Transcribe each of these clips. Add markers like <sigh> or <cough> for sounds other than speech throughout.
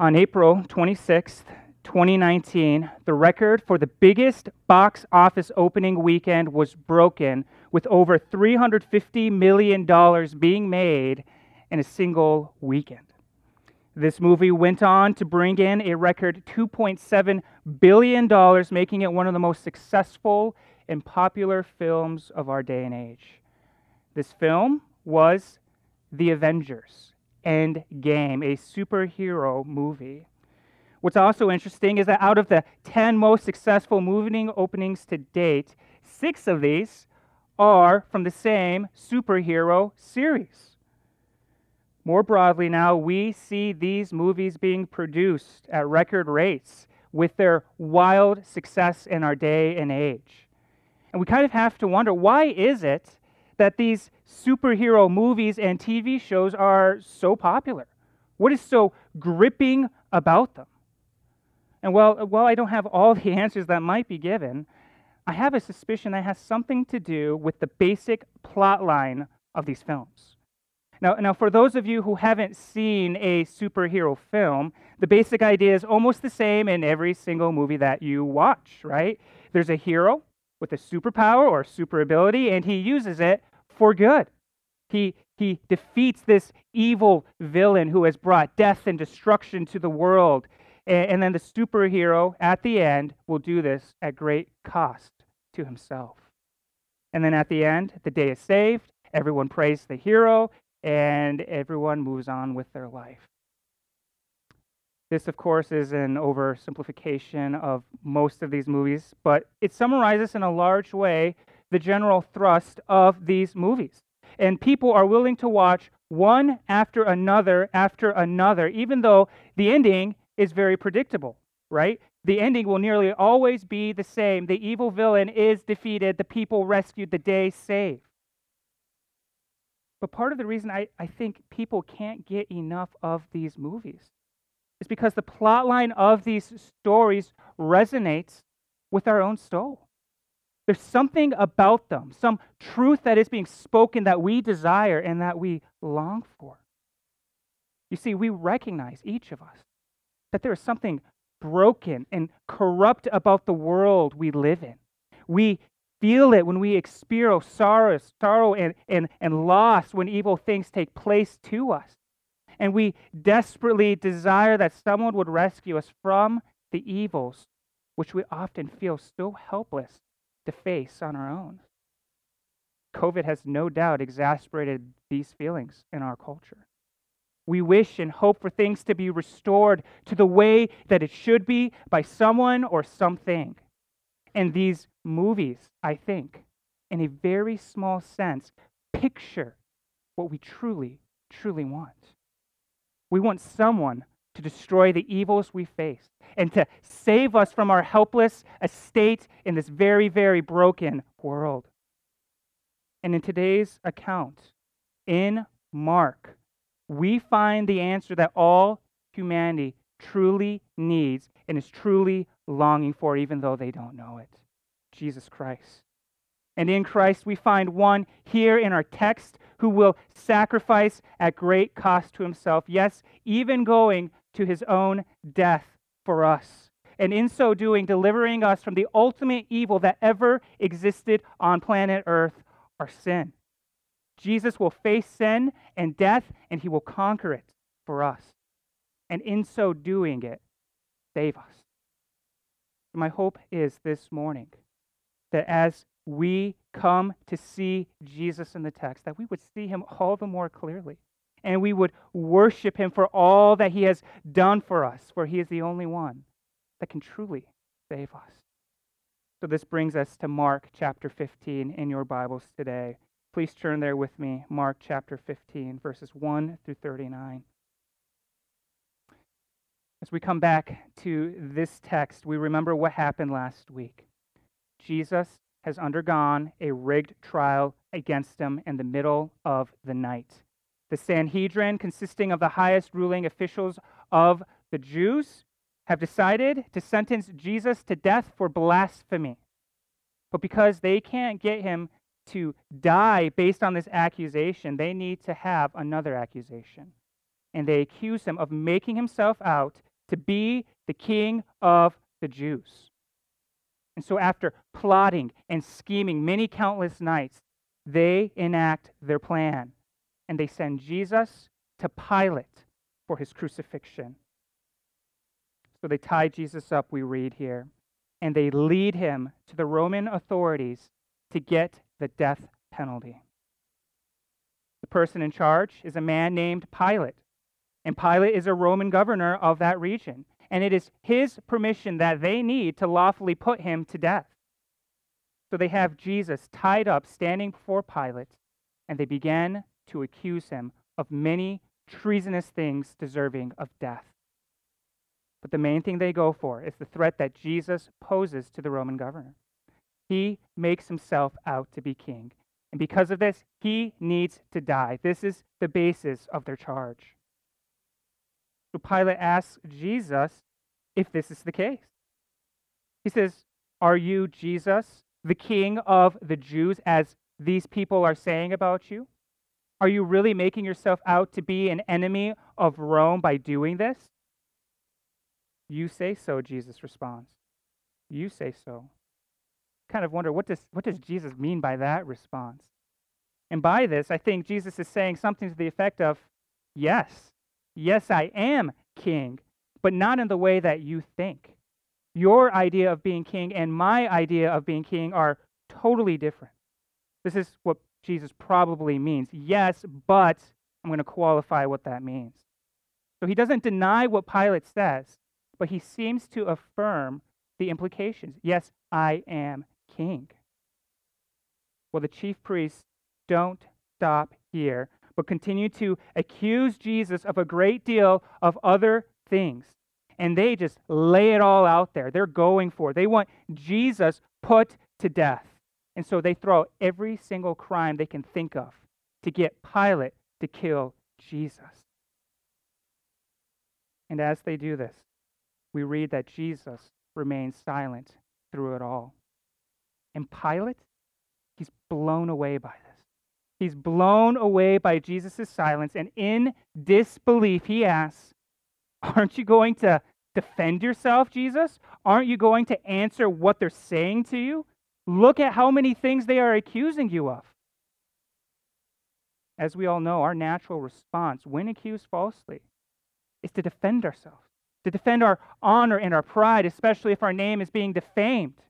On April 26th, 2019, the record for the biggest box office opening weekend was broken with over $350 million being made in a single weekend. This movie went on to bring in a record $2.7 billion, making it one of the most successful and popular films of our day and age. This film was The Avengers Endgame, a superhero movie. What's also interesting is that out of the 10 most successful movie openings to date, six of these are from the same superhero series. More broadly, now we see these movies being produced at record rates with their wild success in our day and age. And we kind of have to wonder why is it that these superhero movies and TV shows are so popular? What is so gripping about them? And while, while I don't have all the <laughs> answers that might be given, I have a suspicion that has something to do with the basic plot line of these films. Now, now, for those of you who haven't seen a superhero film, the basic idea is almost the same in every single movie that you watch, right? There's a hero with a superpower or super ability, and he uses it for good. He, he defeats this evil villain who has brought death and destruction to the world. And, and then the superhero at the end will do this at great cost to himself. And then at the end, the day is saved, everyone prays the hero, and everyone moves on with their life. This, of course, is an oversimplification of most of these movies, but it summarizes in a large way the general thrust of these movies. And people are willing to watch one after another after another, even though the ending is very predictable, right? The ending will nearly always be the same. The evil villain is defeated, the people rescued, the day saved. But part of the reason I, I think people can't get enough of these movies is because the plot line of these stories resonates with our own soul. There's something about them, some truth that is being spoken that we desire and that we long for. You see, we recognize, each of us, that there is something broken and corrupt about the world we live in. We feel it when we experience sorrow, sorrow and, and, and loss when evil things take place to us. And we desperately desire that someone would rescue us from the evils which we often feel so helpless to face on our own. COVID has no doubt exasperated these feelings in our culture. We wish and hope for things to be restored to the way that it should be by someone or something. And these movies, I think, in a very small sense, picture what we truly, truly want. We want someone to destroy the evils we face and to save us from our helpless estate in this very, very broken world. And in today's account, in Mark, we find the answer that all humanity truly needs and is truly longing for, even though they don't know it Jesus Christ. And in Christ, we find one here in our text who will sacrifice at great cost to himself, yes, even going to his own death for us. And in so doing, delivering us from the ultimate evil that ever existed on planet Earth, our sin. Jesus will face sin and death, and he will conquer it for us. And in so doing it, save us. My hope is this morning that as we come to see Jesus in the text, that we would see him all the more clearly. And we would worship him for all that he has done for us, for he is the only one that can truly save us. So this brings us to Mark chapter 15 in your Bibles today. Please turn there with me, Mark chapter 15, verses 1 through 39. As we come back to this text, we remember what happened last week. Jesus has undergone a rigged trial against him in the middle of the night. The Sanhedrin, consisting of the highest ruling officials of the Jews, have decided to sentence Jesus to death for blasphemy. But because they can't get him to die based on this accusation, they need to have another accusation. And they accuse him of making himself out to be the king of the Jews. And so, after plotting and scheming many countless nights, they enact their plan and they send Jesus to Pilate for his crucifixion. So they tie Jesus up, we read here, and they lead him to the Roman authorities to get the death penalty. The person in charge is a man named Pilate, and Pilate is a Roman governor of that region and it is his permission that they need to lawfully put him to death. So they have Jesus tied up, standing before Pilate, and they began to accuse him of many treasonous things deserving of death. But the main thing they go for is the threat that Jesus poses to the Roman governor. He makes himself out to be king. And because of this, he needs to die. This is the basis of their charge. So Pilate asks Jesus if this is the case. He says, Are you Jesus, the king of the Jews, as these people are saying about you? Are you really making yourself out to be an enemy of Rome by doing this? You say so, Jesus responds. You say so. Kind of wonder what does what does Jesus mean by that response? And by this, I think Jesus is saying something to the effect of, Yes, Yes, I am king, but not in the way that you think. Your idea of being king and my idea of being king are totally different. This is what Jesus probably means. Yes, but I'm going to qualify what that means. So he doesn't deny what Pilate says, but he seems to affirm the implications. Yes, I am king. Well, the chief priests don't stop here but continue to accuse Jesus of a great deal of other things. And they just lay it all out there. They're going for it. They want Jesus put to death. And so they throw every single crime they can think of to get Pilate to kill Jesus. And as they do this, we read that Jesus remains silent through it all. And Pilate, he's blown away by this. He's blown away by Jesus' silence, and in disbelief, he asks, Aren't you going to defend yourself, Jesus? Aren't you going to answer what they're saying to you? Look at how many things they are accusing you of. As we all know, our natural response when accused falsely is to defend ourselves, to defend our honor and our pride, especially if our name is being defamed.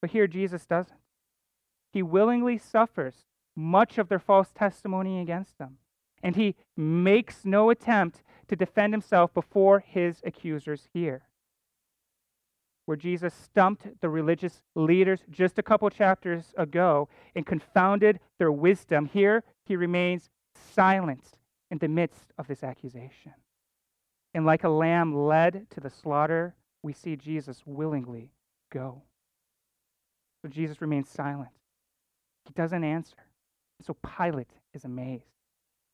But here, Jesus doesn't. He willingly suffers much of their false testimony against them. And he makes no attempt to defend himself before his accusers here. Where Jesus stumped the religious leaders just a couple chapters ago and confounded their wisdom, here he remains silent in the midst of this accusation. And like a lamb led to the slaughter, we see Jesus willingly go. So Jesus remains silent. He doesn't answer. So Pilate is amazed.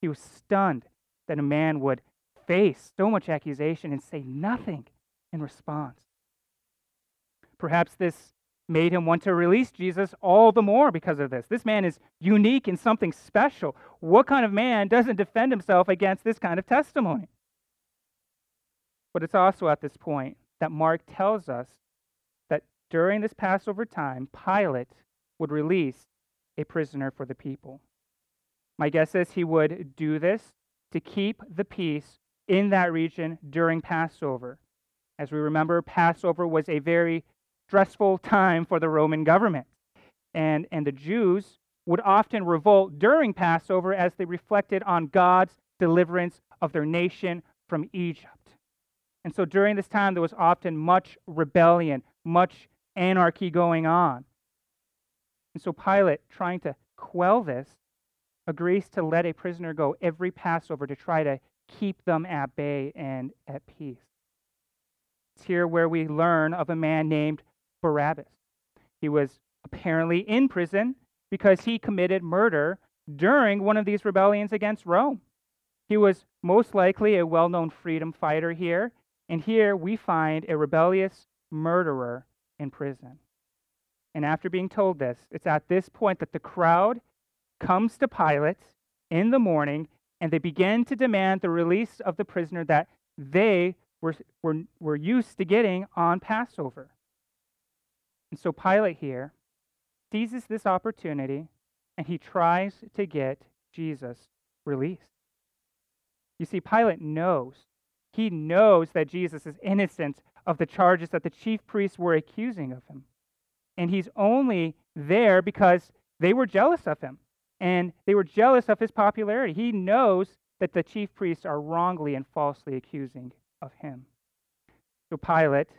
He was stunned that a man would face so much accusation and say nothing in response. Perhaps this made him want to release Jesus all the more because of this. This man is unique and something special. What kind of man doesn't defend himself against this kind of testimony? But it's also at this point that Mark tells us that during this Passover time, Pilate would release a prisoner for the people. My guess is he would do this to keep the peace in that region during Passover. As we remember, Passover was a very stressful time for the Roman government. And, and the Jews would often revolt during Passover as they reflected on God's deliverance of their nation from Egypt. And so during this time, there was often much rebellion, much anarchy going on. And so Pilate, trying to quell this, agrees to let a prisoner go every Passover to try to keep them at bay and at peace. It's here where we learn of a man named Barabbas. He was apparently in prison because he committed murder during one of these rebellions against Rome. He was most likely a well known freedom fighter here, and here we find a rebellious murderer in prison. And after being told this, it's at this point that the crowd comes to Pilate in the morning and they begin to demand the release of the prisoner that they we're, we're, we're used to getting on Passover. And so Pilate here seizes this opportunity and he tries to get Jesus released. You see, Pilate knows, he knows that Jesus is innocent of the charges that the chief priests were accusing of him. And he's only there because they were jealous of him and they were jealous of his popularity. He knows that the chief priests are wrongly and falsely accusing of him. So Pilate,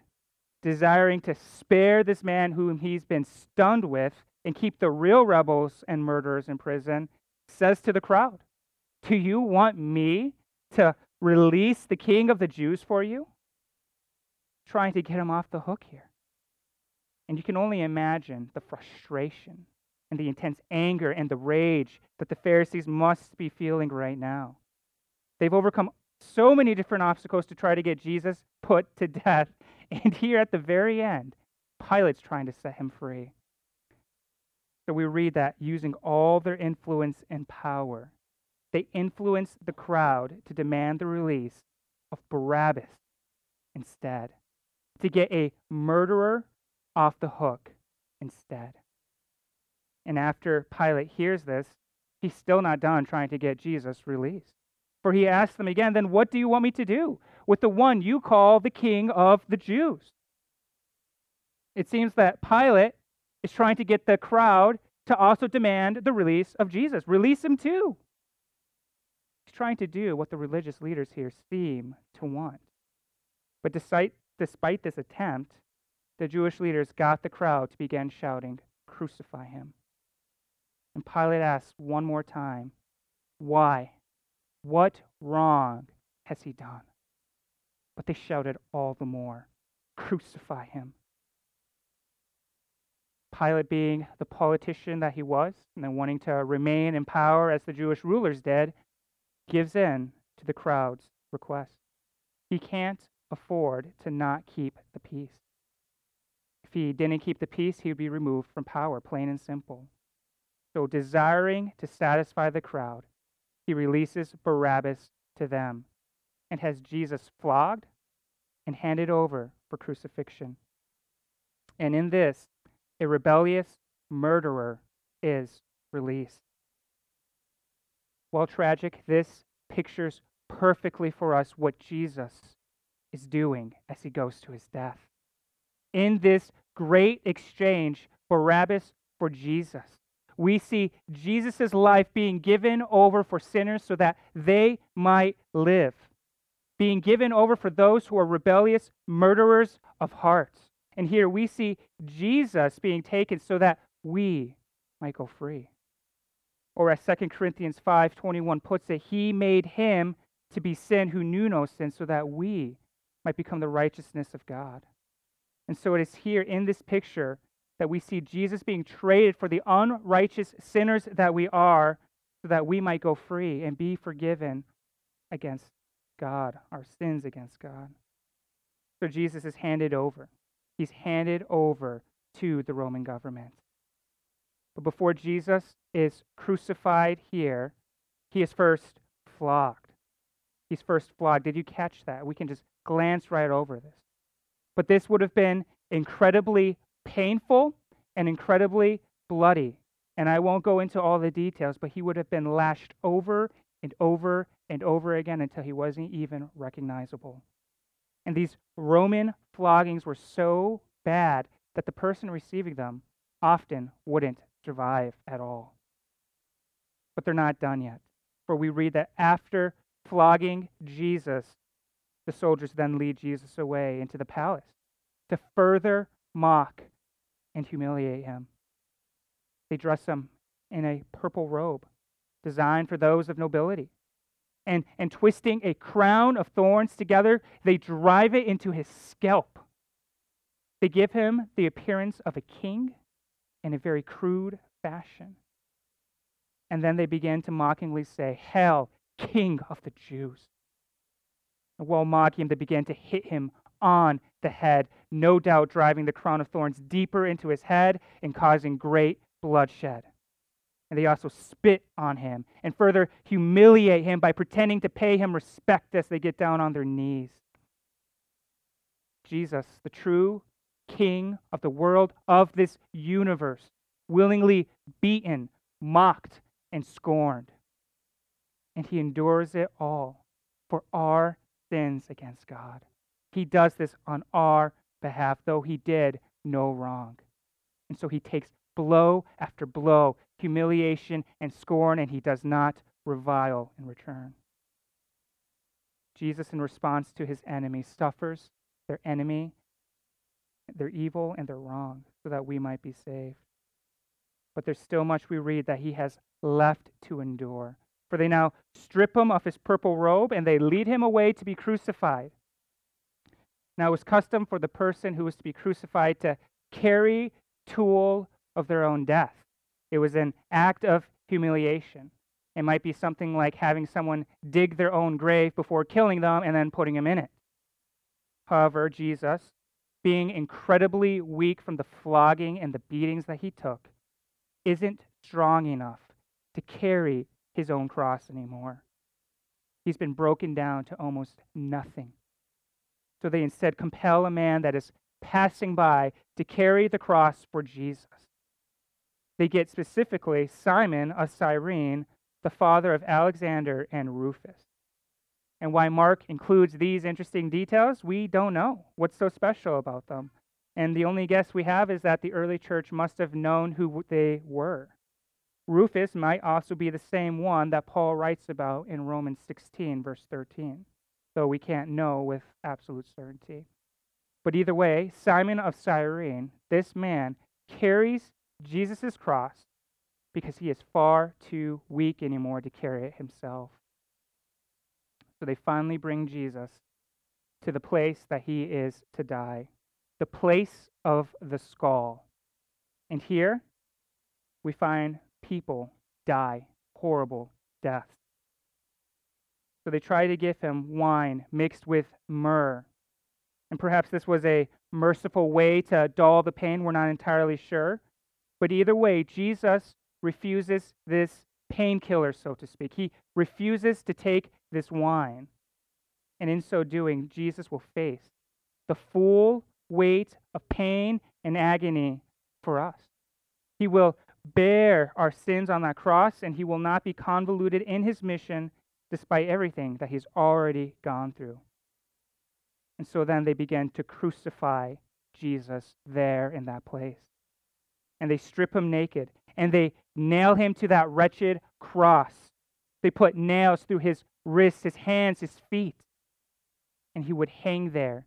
desiring to spare this man whom he's been stunned with and keep the real rebels and murderers in prison, says to the crowd, Do you want me to release the king of the Jews for you? Trying to get him off the hook here. And you can only imagine the frustration and the intense anger and the rage that the Pharisees must be feeling right now. They've overcome so many different obstacles to try to get Jesus put to death. <laughs> And here at the very end, Pilate's trying to set him free. So we read that using all their influence and power, they influenced the crowd to demand the release of Barabbas instead, to get a murderer off the hook instead. And after Pilate hears this, he's still not done trying to get Jesus released. For he asks them again, Then what do you want me to do with the one you call the king of the Jews? It seems that Pilate is trying to get the crowd to also demand the release of Jesus. Release him too. He's trying to do what the religious leaders here seem to want. But despite, despite this attempt, the Jewish leaders got the crowd to begin shouting, Crucify him. And Pilate asks one more time, Why? What wrong has he done? But they shouted all the more, Crucify him. Pilate, being the politician that he was, and then wanting to remain in power as the Jewish rulers did, gives in to the crowd's request. He can't afford to not keep the peace. He didn't keep the peace, he would be removed from power, plain and simple. So, desiring to satisfy the crowd, he releases Barabbas to them and has Jesus flogged and handed over for crucifixion. And in this, a rebellious murderer is released. While tragic, this pictures perfectly for us what Jesus is doing as he goes to his death. In this great exchange, for Barabbas for Jesus, we see Jesus' life being given over for sinners so that they might live, being given over for those who are rebellious, murderers of hearts. And here we see Jesus being taken so that we might go free. Or as 2 Corinthians 5:21 puts it, he made him to be sin who knew no sin so that we might become the righteousness of God. And so it is here in this picture that we see Jesus being traded for the unrighteous sinners that we are, so that we might go free and be forgiven against God, our sins against God. So Jesus is handed over. He's handed over to the Roman government. But before Jesus is crucified here, he is first flogged. He's first flogged. Did you catch that? We can just glance right over this. But this would have been incredibly painful and incredibly bloody. And I won't go into all the details, but he would have been lashed over and over and over again until he wasn't even recognizable. And these Roman floggings were so bad that the person receiving them often wouldn't survive at all. But they're not done yet. For we read that after flogging Jesus, the soldiers then lead Jesus away into the palace to further mock and humiliate him. They dress him in a purple robe designed for those of nobility. And, and twisting a crown of thorns together, they drive it into his scalp. They give him the appearance of a king in a very crude fashion. And then they begin to mockingly say, Hail, King of the Jews. And while mocking him, they began to hit him on the head, no doubt driving the crown of thorns deeper into his head and causing great bloodshed. And they also spit on him and further humiliate him by pretending to pay him respect as they get down on their knees. Jesus, the true King of the world, of this universe, willingly beaten, mocked, and scorned. And he endures it all for our sins against God. He does this on our behalf, though he did no wrong. And so he takes blow after blow, humiliation and scorn, and he does not revile in return. Jesus, in response to his enemy, suffers their enemy, their evil, and their wrong, so that we might be saved. But there's still much we read that he has left to endure. For they now strip him of his purple robe and they lead him away to be crucified. Now, it was custom for the person who was to be crucified to carry tool of their own death. It was an act of humiliation. It might be something like having someone dig their own grave before killing them and then putting them in it. However, Jesus, being incredibly weak from the flogging and the beatings that he took, isn't strong enough to carry his own cross anymore. He's been broken down to almost nothing. So they instead compel a man that is passing by to carry the cross for Jesus. They get specifically Simon of Cyrene, the father of Alexander and Rufus. And why Mark includes these interesting details, we don't know. What's so special about them? And the only guess we have is that the early church must have known who they were. Rufus might also be the same one that Paul writes about in Romans 16, verse 13, though we can't know with absolute certainty. But either way, Simon of Cyrene, this man, carries Jesus' cross because he is far too weak anymore to carry it himself. So they finally bring Jesus to the place that he is to die, the place of the skull. And here we find people die horrible deaths. So they try to give him wine mixed with myrrh. And perhaps this was a merciful way to dull the pain, we're not entirely sure. But either way, Jesus refuses this painkiller, so to speak. He refuses to take this wine. And in so doing, Jesus will face the full weight of pain and agony for us. He will bear our sins on that cross, and he will not be convoluted in his mission despite everything that he's already gone through. And so then they begin to crucify Jesus there in that place. And they strip him naked, and they nail him to that wretched cross. They put nails through his wrists, his hands, his feet. And he would hang there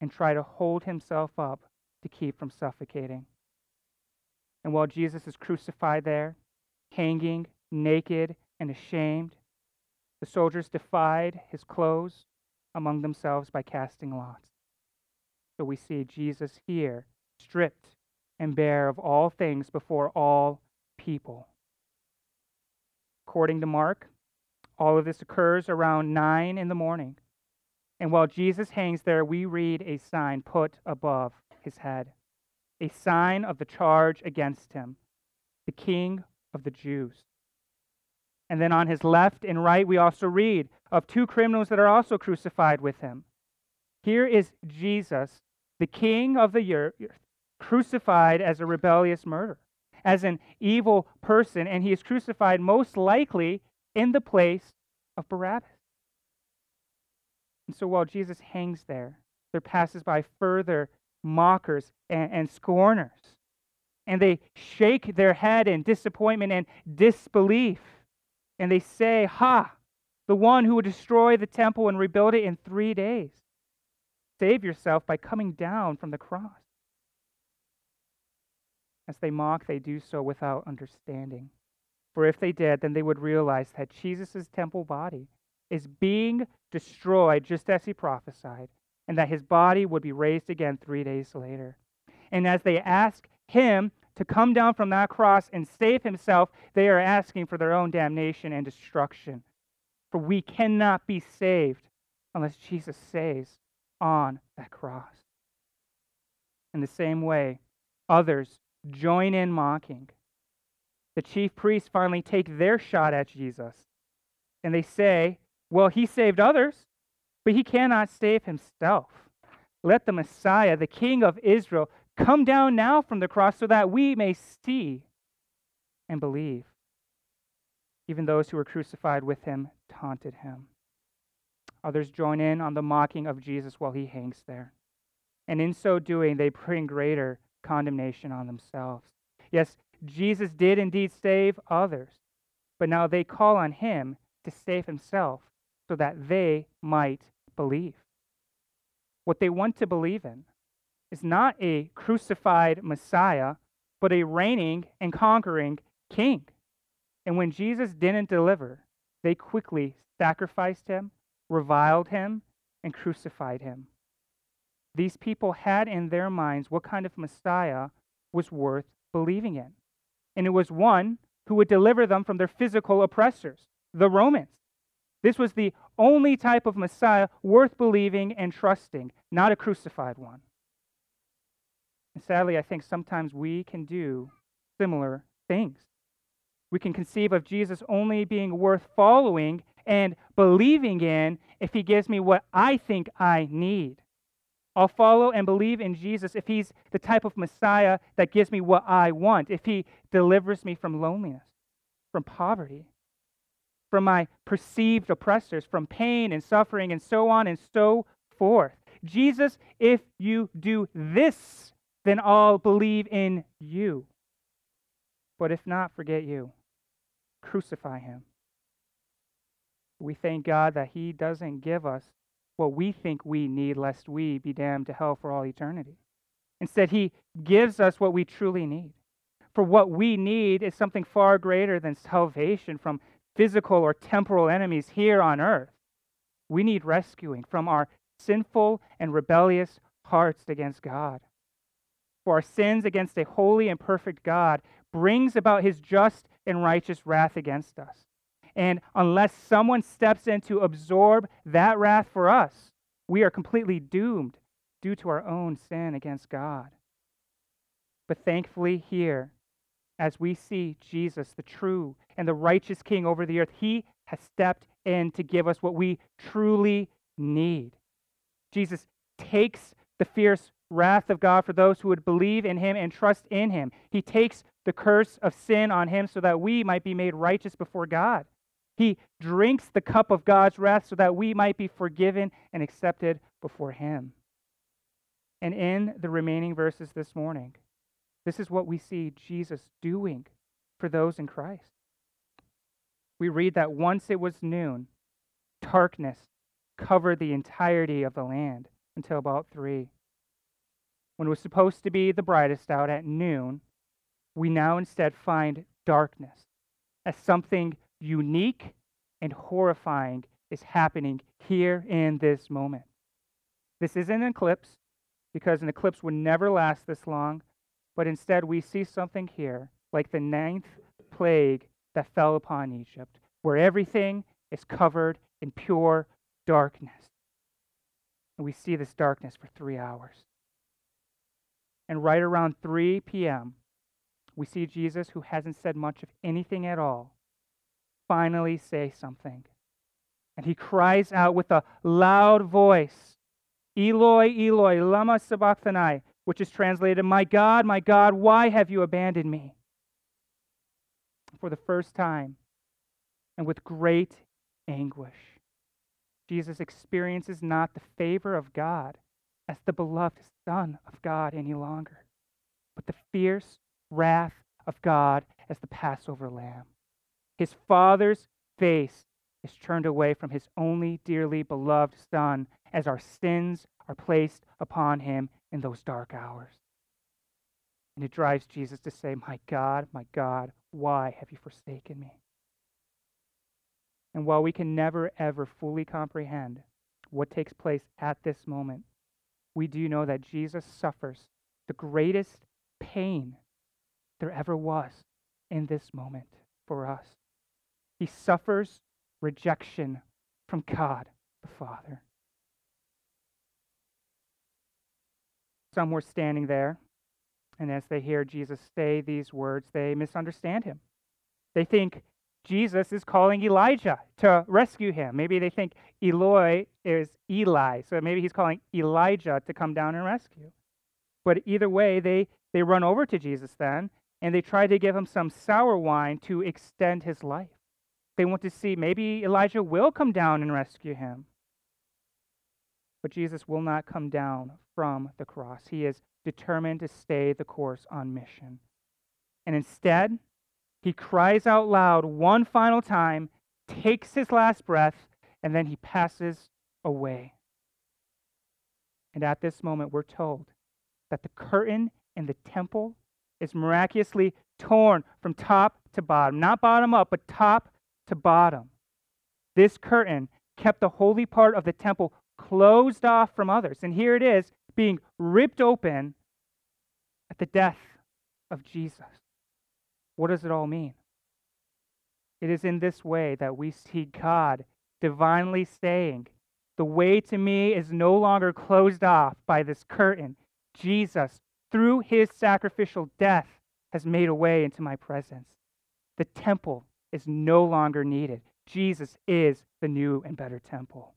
and try to hold himself up to keep from suffocating. And while Jesus is crucified there, hanging, naked, and ashamed, the soldiers defied his clothes among themselves by casting lots. So we see Jesus here, stripped and bare of all things before all people. According to Mark, all of this occurs around 9 in the morning. And while Jesus hangs there, we read a sign put above his head a sign of the charge against him, the King of the Jews. And then on his left and right, we also read of two criminals that are also crucified with him. Here is Jesus, the King of the earth, crucified as a rebellious murderer, as an evil person, and he is crucified most likely in the place of Barabbas. And so while Jesus hangs there, there passes by further mockers and, and scorners. And they shake their head in disappointment and disbelief. And they say, Ha, the one who would destroy the temple and rebuild it in three days. Save yourself by coming down from the cross. As they mock, they do so without understanding. For if they did, then they would realize that Jesus' temple body is being destroyed just as he prophesied, and that his body would be raised again three days later. And as they ask him to come down from that cross and save himself, they are asking for their own damnation and destruction. For we cannot be saved unless Jesus saves on that cross. In the same way, others join in mocking. The chief priests finally take their shot at Jesus. And they say, Well, he saved others but he cannot save himself. let the Messiah, the King of Israel, come down now from the cross so that we may see and believe. Even those who were crucified with him taunted him. Others join in on the mocking of Jesus while he hangs there. And in so doing, they bring greater condemnation on themselves. Yes, Jesus did indeed save others, but now they call on him to save himself so that they might believe. What they want to believe in is not a crucified Messiah, but a reigning and conquering king. And when Jesus didn't deliver, they quickly sacrificed him, reviled him, and crucified him. These people had in their minds what kind of Messiah was worth believing in. And it was one who would deliver them from their physical oppressors, the Romans. This was the only type of Messiah worth believing and trusting, not a crucified one. And sadly, I think sometimes we can do similar things. We can conceive of Jesus only being worth following and believing in if he gives me what I think I need. I'll follow and believe in Jesus if he's the type of Messiah that gives me what I want, if he delivers me from loneliness, from poverty, from my perceived oppressors, from pain and suffering, and so on and so forth. Jesus, if you do this, then I'll believe in you. But if not, forget you. Crucify him. We thank God that he doesn't give us what we think we need, lest we be damned to hell for all eternity. Instead, he gives us what we truly need. For what we need is something far greater than salvation from physical or temporal enemies here on earth. We need rescuing from our sinful and rebellious hearts against God. For our sins against a holy and perfect God brings about his just and righteous wrath against us. And unless someone steps in to absorb that wrath for us, we are completely doomed due to our own sin against God. But thankfully, here, as we see Jesus, the true and the righteous King over the earth, he has stepped in to give us what we truly need. Jesus takes the fierce wrath of God for those who would believe in him and trust in him. He takes the curse of sin on him so that we might be made righteous before God. He drinks the cup of God's wrath so that we might be forgiven and accepted before him. And in the remaining verses this morning, this is what we see Jesus doing for those in Christ. We read that once it was noon, darkness covered the entirety of the land until about three. When it was supposed to be the brightest out at noon, we now instead find darkness as something unique and horrifying is happening here in this moment. This isn't an eclipse, because an eclipse would never last this long, but instead, we see something here like the ninth plague that fell upon Egypt, where everything is covered in pure darkness. And we see this darkness for three hours. And right around 3 p.m., we see Jesus, who hasn't said much of anything at all, finally say something. And he cries out with a loud voice, Eloi, Eloi, lama sabachthani, which is translated, My God, my God, why have you abandoned me? For the first time, and with great anguish, Jesus experiences not the favor of God as the beloved Son of God any longer, but the fierce wrath of God as the Passover lamb. His Father's face is turned away from his only dearly beloved Son as our sins are placed upon him in those dark hours. And it drives Jesus to say, My God, my God, why have you forsaken me? And while we can never, ever fully comprehend what takes place at this moment, we do know that Jesus suffers the greatest pain there ever was in this moment for us. He suffers rejection from God the Father. Some were standing there, and as they hear Jesus say these words, they misunderstand him. They think Jesus is calling Elijah to rescue him. Maybe they think Eloi is Eli, so maybe he's calling Elijah to come down and rescue. But either way, they, they run over to Jesus then, and they try to give him some sour wine to extend his life. They want to see maybe Elijah will come down and rescue him. But Jesus will not come down from the cross. He is determined to stay the course on mission. And instead, he cries out loud one final time, takes his last breath, and then he passes away. And at this moment, we're told that the curtain in the temple is miraculously torn from top to bottom. Not bottom up, but top to bottom. This curtain kept the holy part of the temple closed off from others. And here it is being ripped open at the death of Jesus. What does it all mean? It is in this way that we see God divinely saying, The way to me is no longer closed off by this curtain. Jesus, through his sacrificial death, has made a way into my presence. The temple is no longer needed. Jesus is the new and better temple.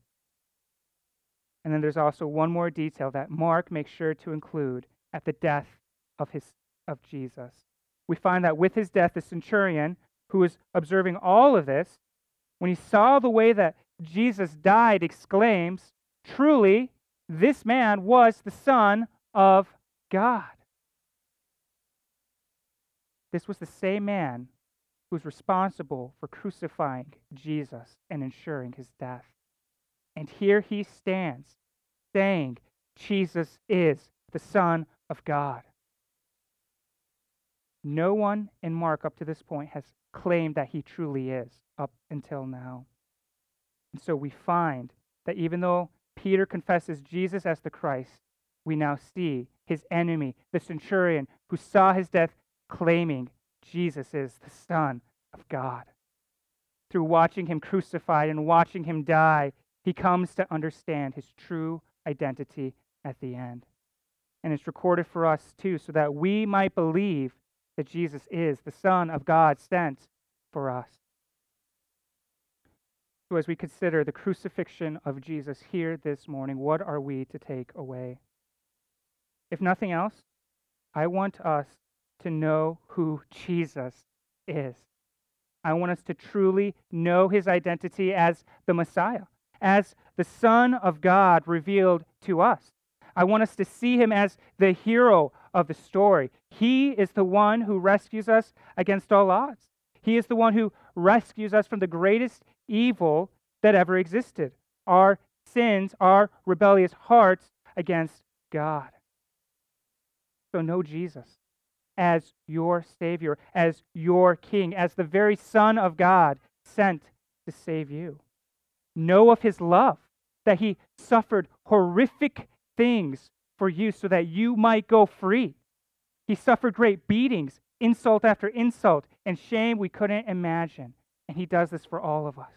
And then there's also one more detail that Mark makes sure to include at the death of, his, of Jesus. We find that with his death, the centurion, who was observing all of this, when he saw the way that Jesus died, exclaims, Truly, this man was the Son of God. This was the same man who was responsible for crucifying Jesus and ensuring his death. And here he stands saying, Jesus is the Son of God. No one in Mark up to this point has claimed that he truly is up until now. And so we find that even though Peter confesses Jesus as the Christ, we now see his enemy, the centurion who saw his death, claiming Jesus is the Son of God. Through watching him crucified and watching him die, he comes to understand his true identity at the end. And it's recorded for us too, so that we might believe that Jesus is the Son of God sent for us. So, as we consider the crucifixion of Jesus here this morning, what are we to take away? If nothing else, I want us to know who Jesus is. I want us to truly know his identity as the Messiah as the Son of God revealed to us. I want us to see him as the hero of the story. He is the one who rescues us against all odds. He is the one who rescues us from the greatest evil that ever existed our sins, our rebellious hearts against God. So, know Jesus as your Savior, as your King, as the very Son of God sent to save you know of his love, that he suffered horrific things for you so that you might go free. He suffered great beatings, insult after insult, and shame we couldn't imagine. And he does this for all of us.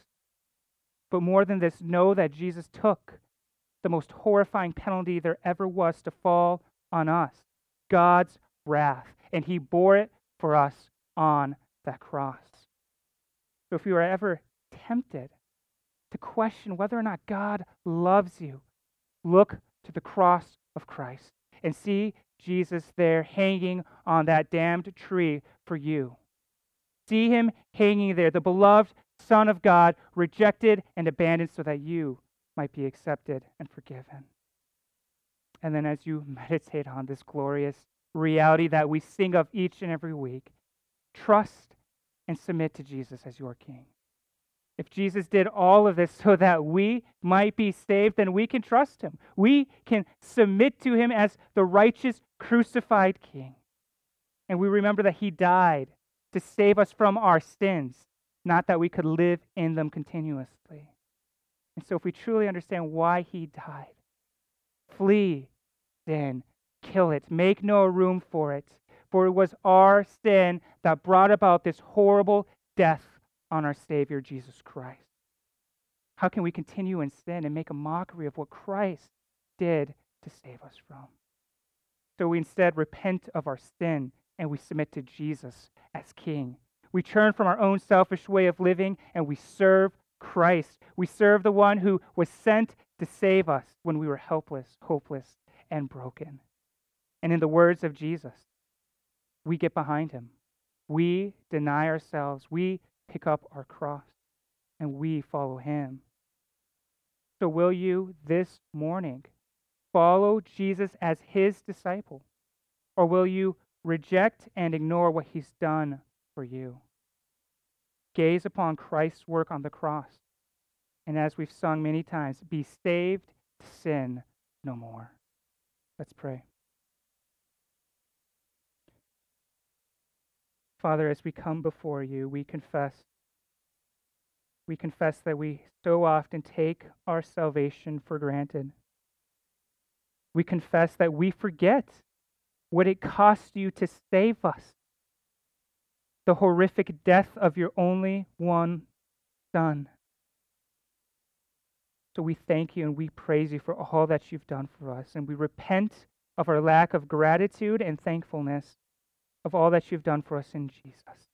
But more than this, know that Jesus took the most horrifying penalty there ever was to fall on us God's wrath. And he bore it for us on that cross. So if you are ever tempted to question whether or not God loves you, look to the cross of Christ and see Jesus there hanging on that damned tree for you. See him hanging there, the beloved Son of God, rejected and abandoned so that you might be accepted and forgiven. And then as you <laughs> meditate on this glorious reality that we sing of each and every week, trust and submit to Jesus as your King. If Jesus did all of this <laughs> so that we might be saved, then we can trust him. We can submit to him as the righteous crucified king. And we remember that he died to save us from our sins, not that we could live in them continuously. And so, if we truly understand why he died, flee sin, kill it, make no room for it. For it was our sin that brought about this horrible death on our Savior Jesus Christ? How can we continue in sin and make a mockery of what Christ did to save us from? So we instead repent of our sin and we submit to Jesus as King. We turn from our own selfish way of living and we serve Christ. We serve the one who was sent to save us when we were helpless, hopeless, and broken. And in the words of Jesus, we get behind him. We deny ourselves. We pick up our cross and we follow him. So, will you this morning follow Jesus as his disciple? Or will you reject and ignore what he's done for you? Gaze upon Christ's work on the cross. And as we've sung many times, be saved to sin no more. Let's pray. Father, as we come before you, we confess. We confess that we so often take our salvation for granted. We confess that we forget what it cost you to save us. The horrific death of your only one Son. So we thank you and we praise you for all that you've done for us. And we repent of our lack of gratitude and thankfulness of all that you've done for us in Jesus.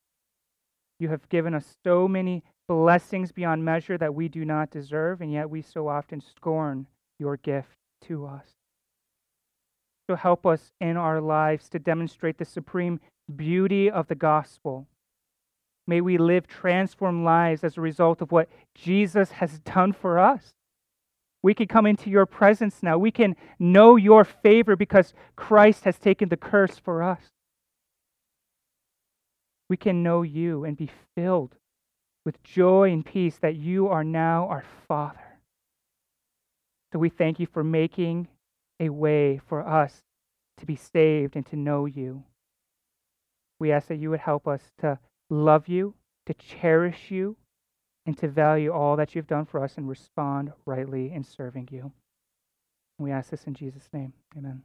You have given us so many blessings beyond measure that we do not deserve, and yet we so often scorn your gift to us. So help us in our lives to demonstrate the supreme beauty of the gospel. May we live transformed lives as a result of what Jesus has done for us. We can come into your presence now. We can know your favor because Christ has taken the curse for us. We can know you and be filled with joy and peace that you are now our Father. So we thank you for making a way for us to be saved and to know you. We ask that you would help us to love you, to cherish you, and to value all that you've done for us and respond rightly in serving you. We ask this in Jesus' name. Amen.